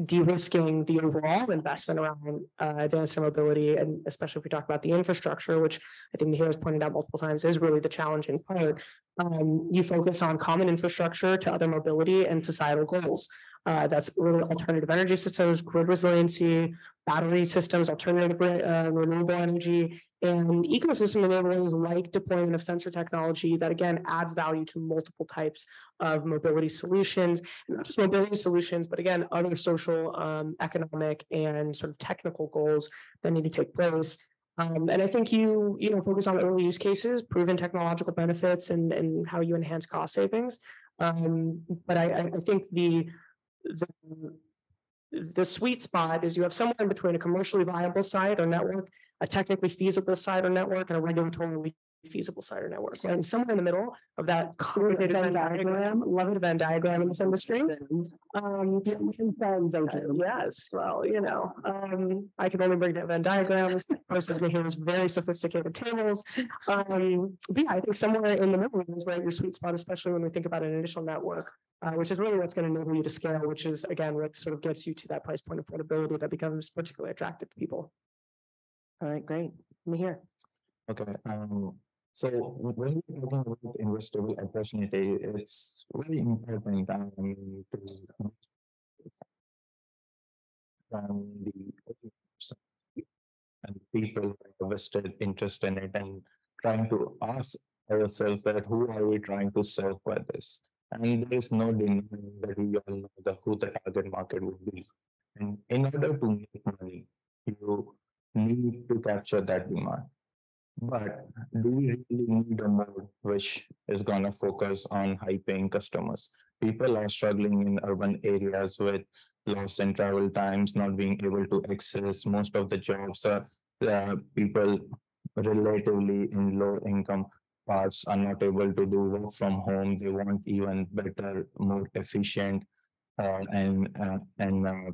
de-risking the overall investment around uh, advanced mobility, and especially if we talk about the infrastructure, which I think Mihir has pointed out multiple times is really the challenging part. Um, you focus on common infrastructure to other mobility and societal goals. Uh, that's really alternative energy systems, grid resiliency, battery systems, alternative uh, renewable energy, and ecosystem enablers like deployment of sensor technology that again adds value to multiple types of mobility solutions, and not just mobility solutions, but again, other social, um, economic, and sort of technical goals that need to take place. Um, and I think you, you know, focus on early use cases, proven technological benefits, and and how you enhance cost savings. Um, but I, I think the the the sweet spot is you have somewhere in between a commercially viable site or network, a technically feasible site or network, and a regulatorily feasible cider network, and somewhere in the middle of that complicated Venn diagram, love a Venn diagram in this industry. Um, yes, well, you know, um, I can only bring down Venn diagrams, versus Mihir's very sophisticated tables. Um, but yeah, I think somewhere in the middle is where your sweet spot, especially when we think about an initial network. Uh, which is really what's going to enable you to scale, which is again, what sort of gets you to that price point of portability that becomes particularly attractive to people. All right, great. Mihir. Okay, um, so when we're talking about investable opportunity, it's very important, um, to. From the. And people who have vested interest in it and trying to ask ourselves that who are we trying to serve by this? And there is no denying that we all know the who the target market would be. And in order to make money, you need to capture that demand. But do we really need a mode which is gonna focus on high paying customers? People are struggling in urban areas with loss in travel times, not being able to access most of the jobs. Uh, uh, people relatively in low income parts are not able to do work from home. They want even better, more efficient, uh, and uh, and uh,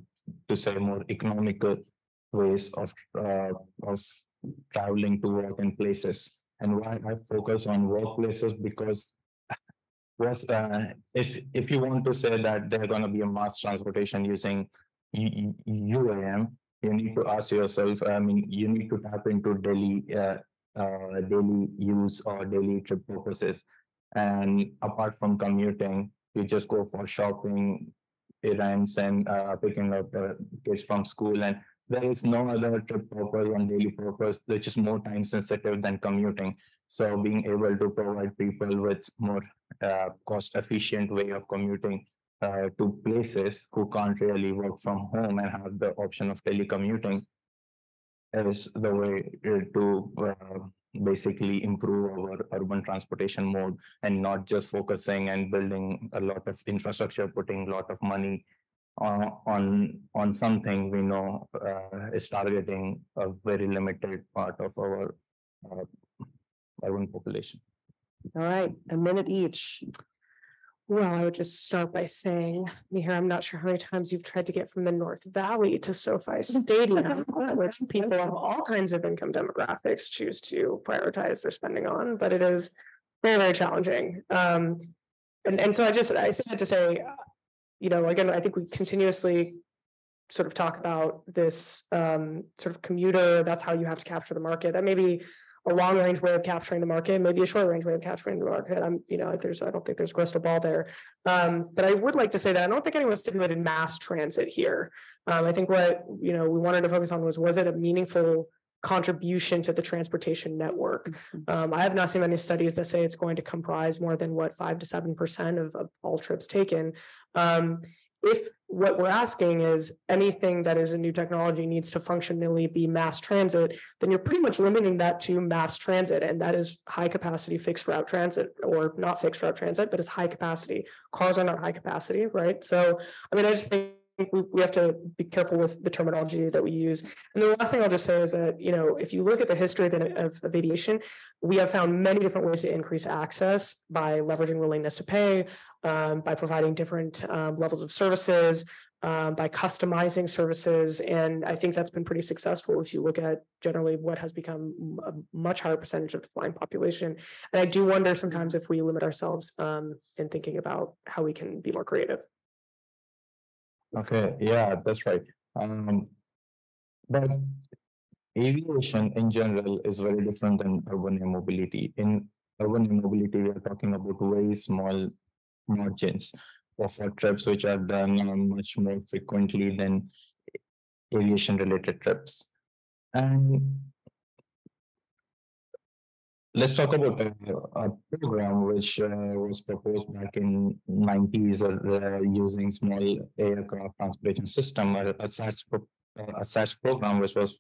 to say more economical ways of uh, of traveling to work in places. And why I focus on workplaces because was uh, if if you want to say that they're going to be a mass transportation using UAM, you need to ask yourself. I mean, you need to tap into daily uh, daily use or daily trip purposes. And apart from commuting, you just go for shopping, errands, and uh, picking up the kids from school. And there is no other trip purpose on daily purpose, which is more time sensitive than commuting. So being able to provide people with more uh, cost efficient way of commuting uh, to places who can't really work from home and have the option of telecommuting is the way uh, to uh, basically improve our urban transportation mode and not just focusing and building a lot of infrastructure, putting a lot of money uh, on on something we know uh, is targeting a very limited part of our uh, urban population. All right, a minute each. Well, I would just start by saying, Mihir, I'm not sure how many times you've tried to get from the North Valley to SoFi Stadium, which people of all kinds of income demographics choose to prioritize their spending on, but it is very, very challenging. Um, and, and so I just, I that to say, uh, you know, again, I think we continuously sort of talk about this um, sort of commuter, that's how you have to capture the market. That may be a long range way of capturing the market, maybe a short range way of capturing the market. I'm, you know, there's, I don't think there's a crystal ball there. Um, but I would like to say that I don't think anyone stipulated mass transit here. Um, I think what, you know, we wanted to focus on was, was it a meaningful contribution to the transportation network? Um, I have not seen any studies that say it's going to comprise more than what, five to seven percent of, of all trips taken. Um, if what we're asking is anything that is a new technology needs to functionally be mass transit, then you're pretty much limiting that to mass transit. And that is high capacity fixed route transit or not fixed route transit, but it's high capacity. Cars are not high capacity, right? So, I mean, I just think we, we have to be careful with the terminology that we use. And the last thing I'll just say is that, you know, if you look at the history of, of, of aviation, we have found many different ways to increase access by leveraging willingness to pay, um, by providing different um, levels of services, um, by customizing services. And I think that's been pretty successful if you look at generally what has become a much higher percentage of the flying population. And I do wonder sometimes if we limit ourselves um, in thinking about how we can be more creative. Okay, yeah, that's right. Um, but aviation in general is very different than urban air mobility. In urban air mobility, we are talking about very small margins of our trips, which are done uh, much more frequently than aviation related trips. And let's talk about a, a program which uh, was proposed back in 90s uh, using small aircraft transportation system, a, a, pro, a SATS program which was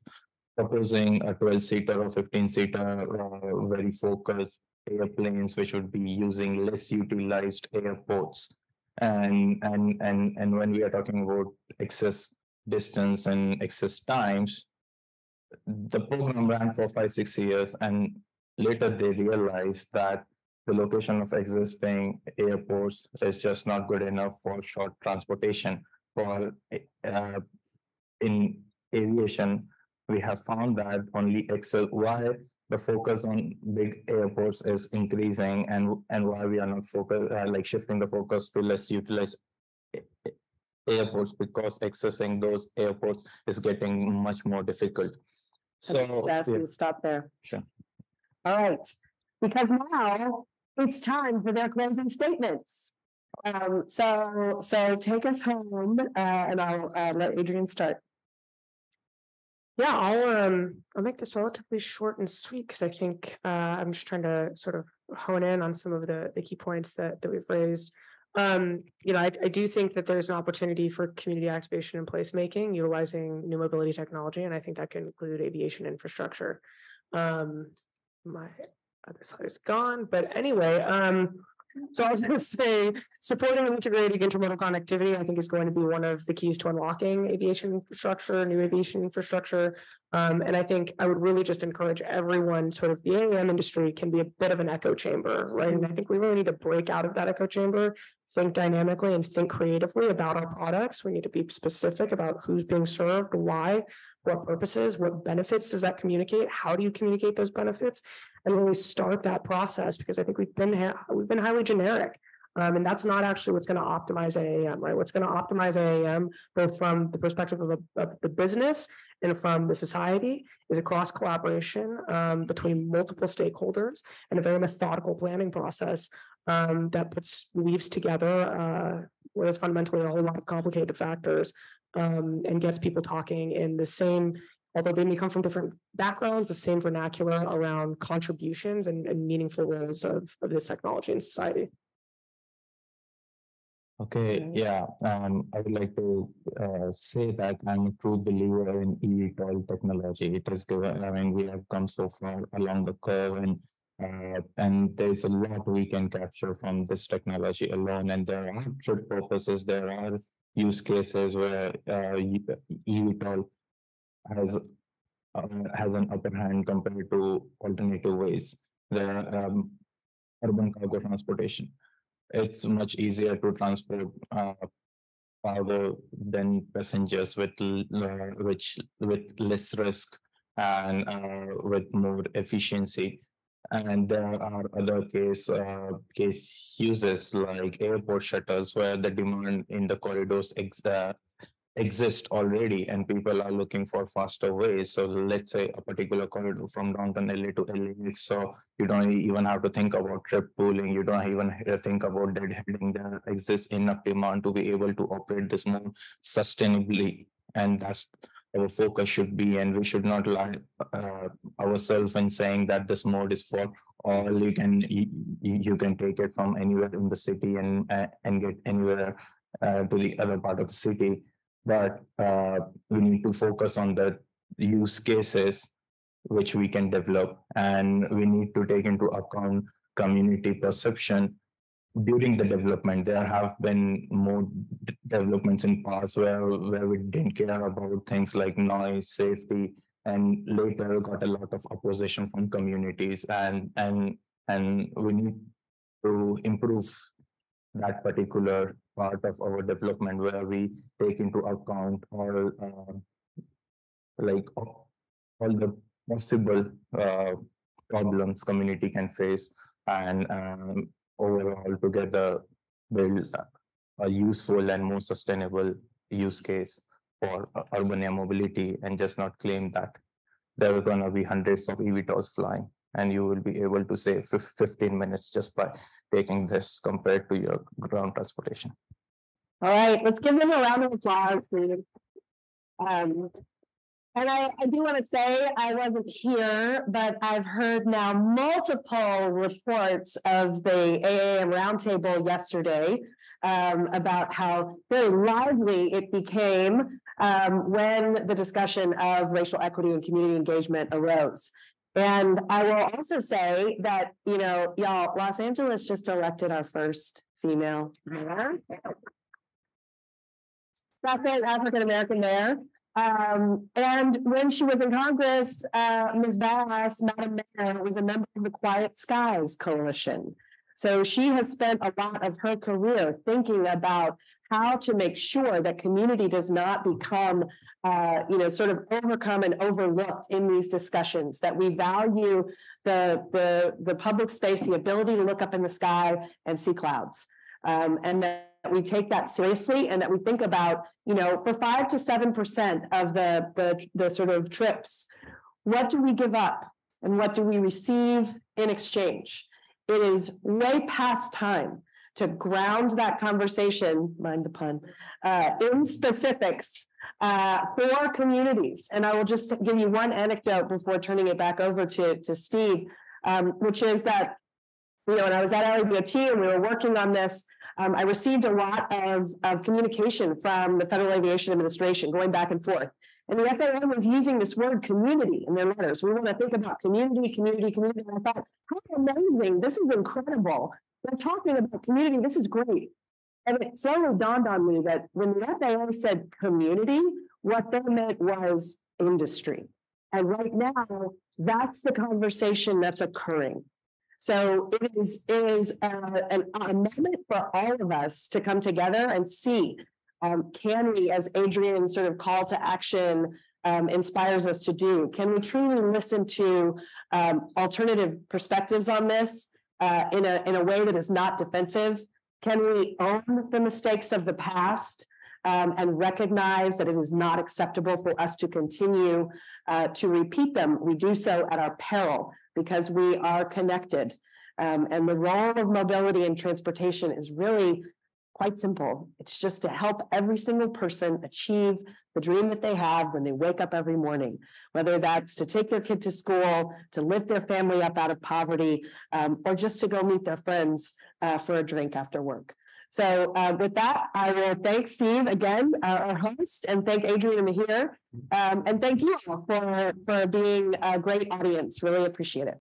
proposing a 12 seater or 15 seater uh, very focused airplanes which would be using less utilized airports. And and and and when we are talking about excess distance and excess times the program ran for five six years and later they realized that the location of existing airports is just not good enough for short transportation. For uh, in aviation, we have found that only Excel why the focus on big airports is increasing and and why we are not focus uh, like shifting the focus to less utilize a- a- airports because accessing those airports is getting much more difficult. So you yeah, stop there. Sure. All right, because now it's time for their closing statements. Um, so, so take us home, uh, and I'll, uh, let Adrienne start. Yeah, I'll um, I'll make this relatively short and sweet because I think uh, I'm just trying to sort of hone in on some of the the key points that that we've raised. Um, you know, I, I do think that there's an opportunity for community activation and placemaking utilizing new mobility technology, and I think that can include aviation infrastructure. Um, my other slide is gone, but anyway, um, so I was going to say supporting and integrating intermodal connectivity, I think is going to be one of the keys to unlocking aviation infrastructure, new aviation infrastructure. Um, and I think I would really just encourage everyone, sort of the AAM industry can be a bit of an echo chamber, right? And I think we really need to break out of that echo chamber, think dynamically and think creatively about our products. We need to be specific about who's being served, why, what purposes, what benefits does that communicate? How do you communicate those benefits? And really start that process because I think we've been ha- we've been highly generic. Um, and that's not actually what's going to optimize AAM, right? What's going to optimize AAM, both from the perspective of the, of the business and from the society, is a cross collaboration um, between multiple stakeholders and a very methodical planning process um, that puts weaves together uh, what is fundamentally a whole lot of complicated factors um, and gets people talking in the same although they may come from different backgrounds, the same vernacular around contributions and, and meaningful roles of, of this technology in society. Okay, Okay. yeah, um, I would like to uh, say that I'm a true believer in eVTOL technology. It is given, I mean, we have come so far along the curve and uh, and there's a lot we can capture from this technology alone. And there are trip purposes, there are use cases where uh, eVTOL has uh, has an upper hand compared to alternative ways. the um, urban cargo transportation it's much easier to transport uh, cargo than passengers with uh, which with less risk and uh, with more efficiency. And there are other case uh, case uses like airport shuttles where the demand in the corridors ex- uh, exist already and people are looking for faster ways. So let's say a particular corridor from downtown LA to LAX. So you don't even have to think about trip pooling. You don't even think about deadheading. There exists enough demand to be able to operate this more sustainably. And that's our focus should be. And we should not lie uh, ourselves in saying that this mode is for all. You can you, you can take it from anywhere in the city and uh, and get anywhere uh, to the other part of the city. But uh, we need to focus on the use cases which we can develop and we need to take into account community perception during the development there have been more d- developments in past where where we didn't care about things like noise safety and later got a lot of opposition from communities and and and we need to improve that particular part of our development where we take into account all uh, like all all the possible uh, problems community can face and um, overall together build a- useful and more sustainable use case for uh, urban air mobility and just not claim that there are gonna be hundreds of eVTOLs flying and you will be able to save 15 minutes just by taking this compared to your ground transportation. All right, let's give them a round of applause, please. Um, and I, I do want to say I wasn't here, but I've heard now multiple reports of the AAM roundtable yesterday um, about how very lively it became um, when the discussion of racial equity and community engagement arose. And I will also say that, you know, y'all, Los Angeles just elected our first female mayor second African American mayor. Um, and when she was in Congress, uh, Ms. Bass, Madam Mayor, was a member of the Quiet Skies Coalition. So she has spent a lot of her career thinking about how to make sure that community does not become, uh, you know, sort of overcome and overlooked in these discussions, that we value the, the, the public space, the ability to look up in the sky and see clouds. Um, and that we take that seriously and that we think about, you know, for five to seven percent of the, the, the sort of trips, what do we give up and what do we receive in exchange? It is way past time to ground that conversation, mind the pun, uh, in specifics uh, for communities. And I will just give you one anecdote before turning it back over to, to Steve, um, which is that, you know, when I was at LADOT and we were working on this, um, I received a lot of, of communication from the Federal Aviation Administration going back and forth. And the FAA was using this word community in their letters. We want to think about community, community, community. And I thought, how amazing. This is incredible. They're talking about community. This is great. And it slowly dawned on me that when the FAA said community, what they meant was industry. And right now, that's the conversation that's occurring. So it is, it is uh, an, a moment for all of us to come together and see, um, can we, as Adrienne sort of call to action um, inspires us to do, can we truly listen to um, alternative perspectives on this uh, in a in a way that is not defensive? Can we own the mistakes of the past um, and recognize that it is not acceptable for us to continue uh, to repeat them? We do so at our peril because we are connected. Um, and the role of mobility and transportation is really quite simple. It's just to help every single person achieve the dream that they have when they wake up every morning, whether that's to take their kid to school, to lift their family up out of poverty, um, or just to go meet their friends uh, for a drink after work. So uh, with that, I will thank Steve again, uh, our host, and thank Adrienne Mihir. Um, and thank you all for, for being a great audience. Really appreciate it.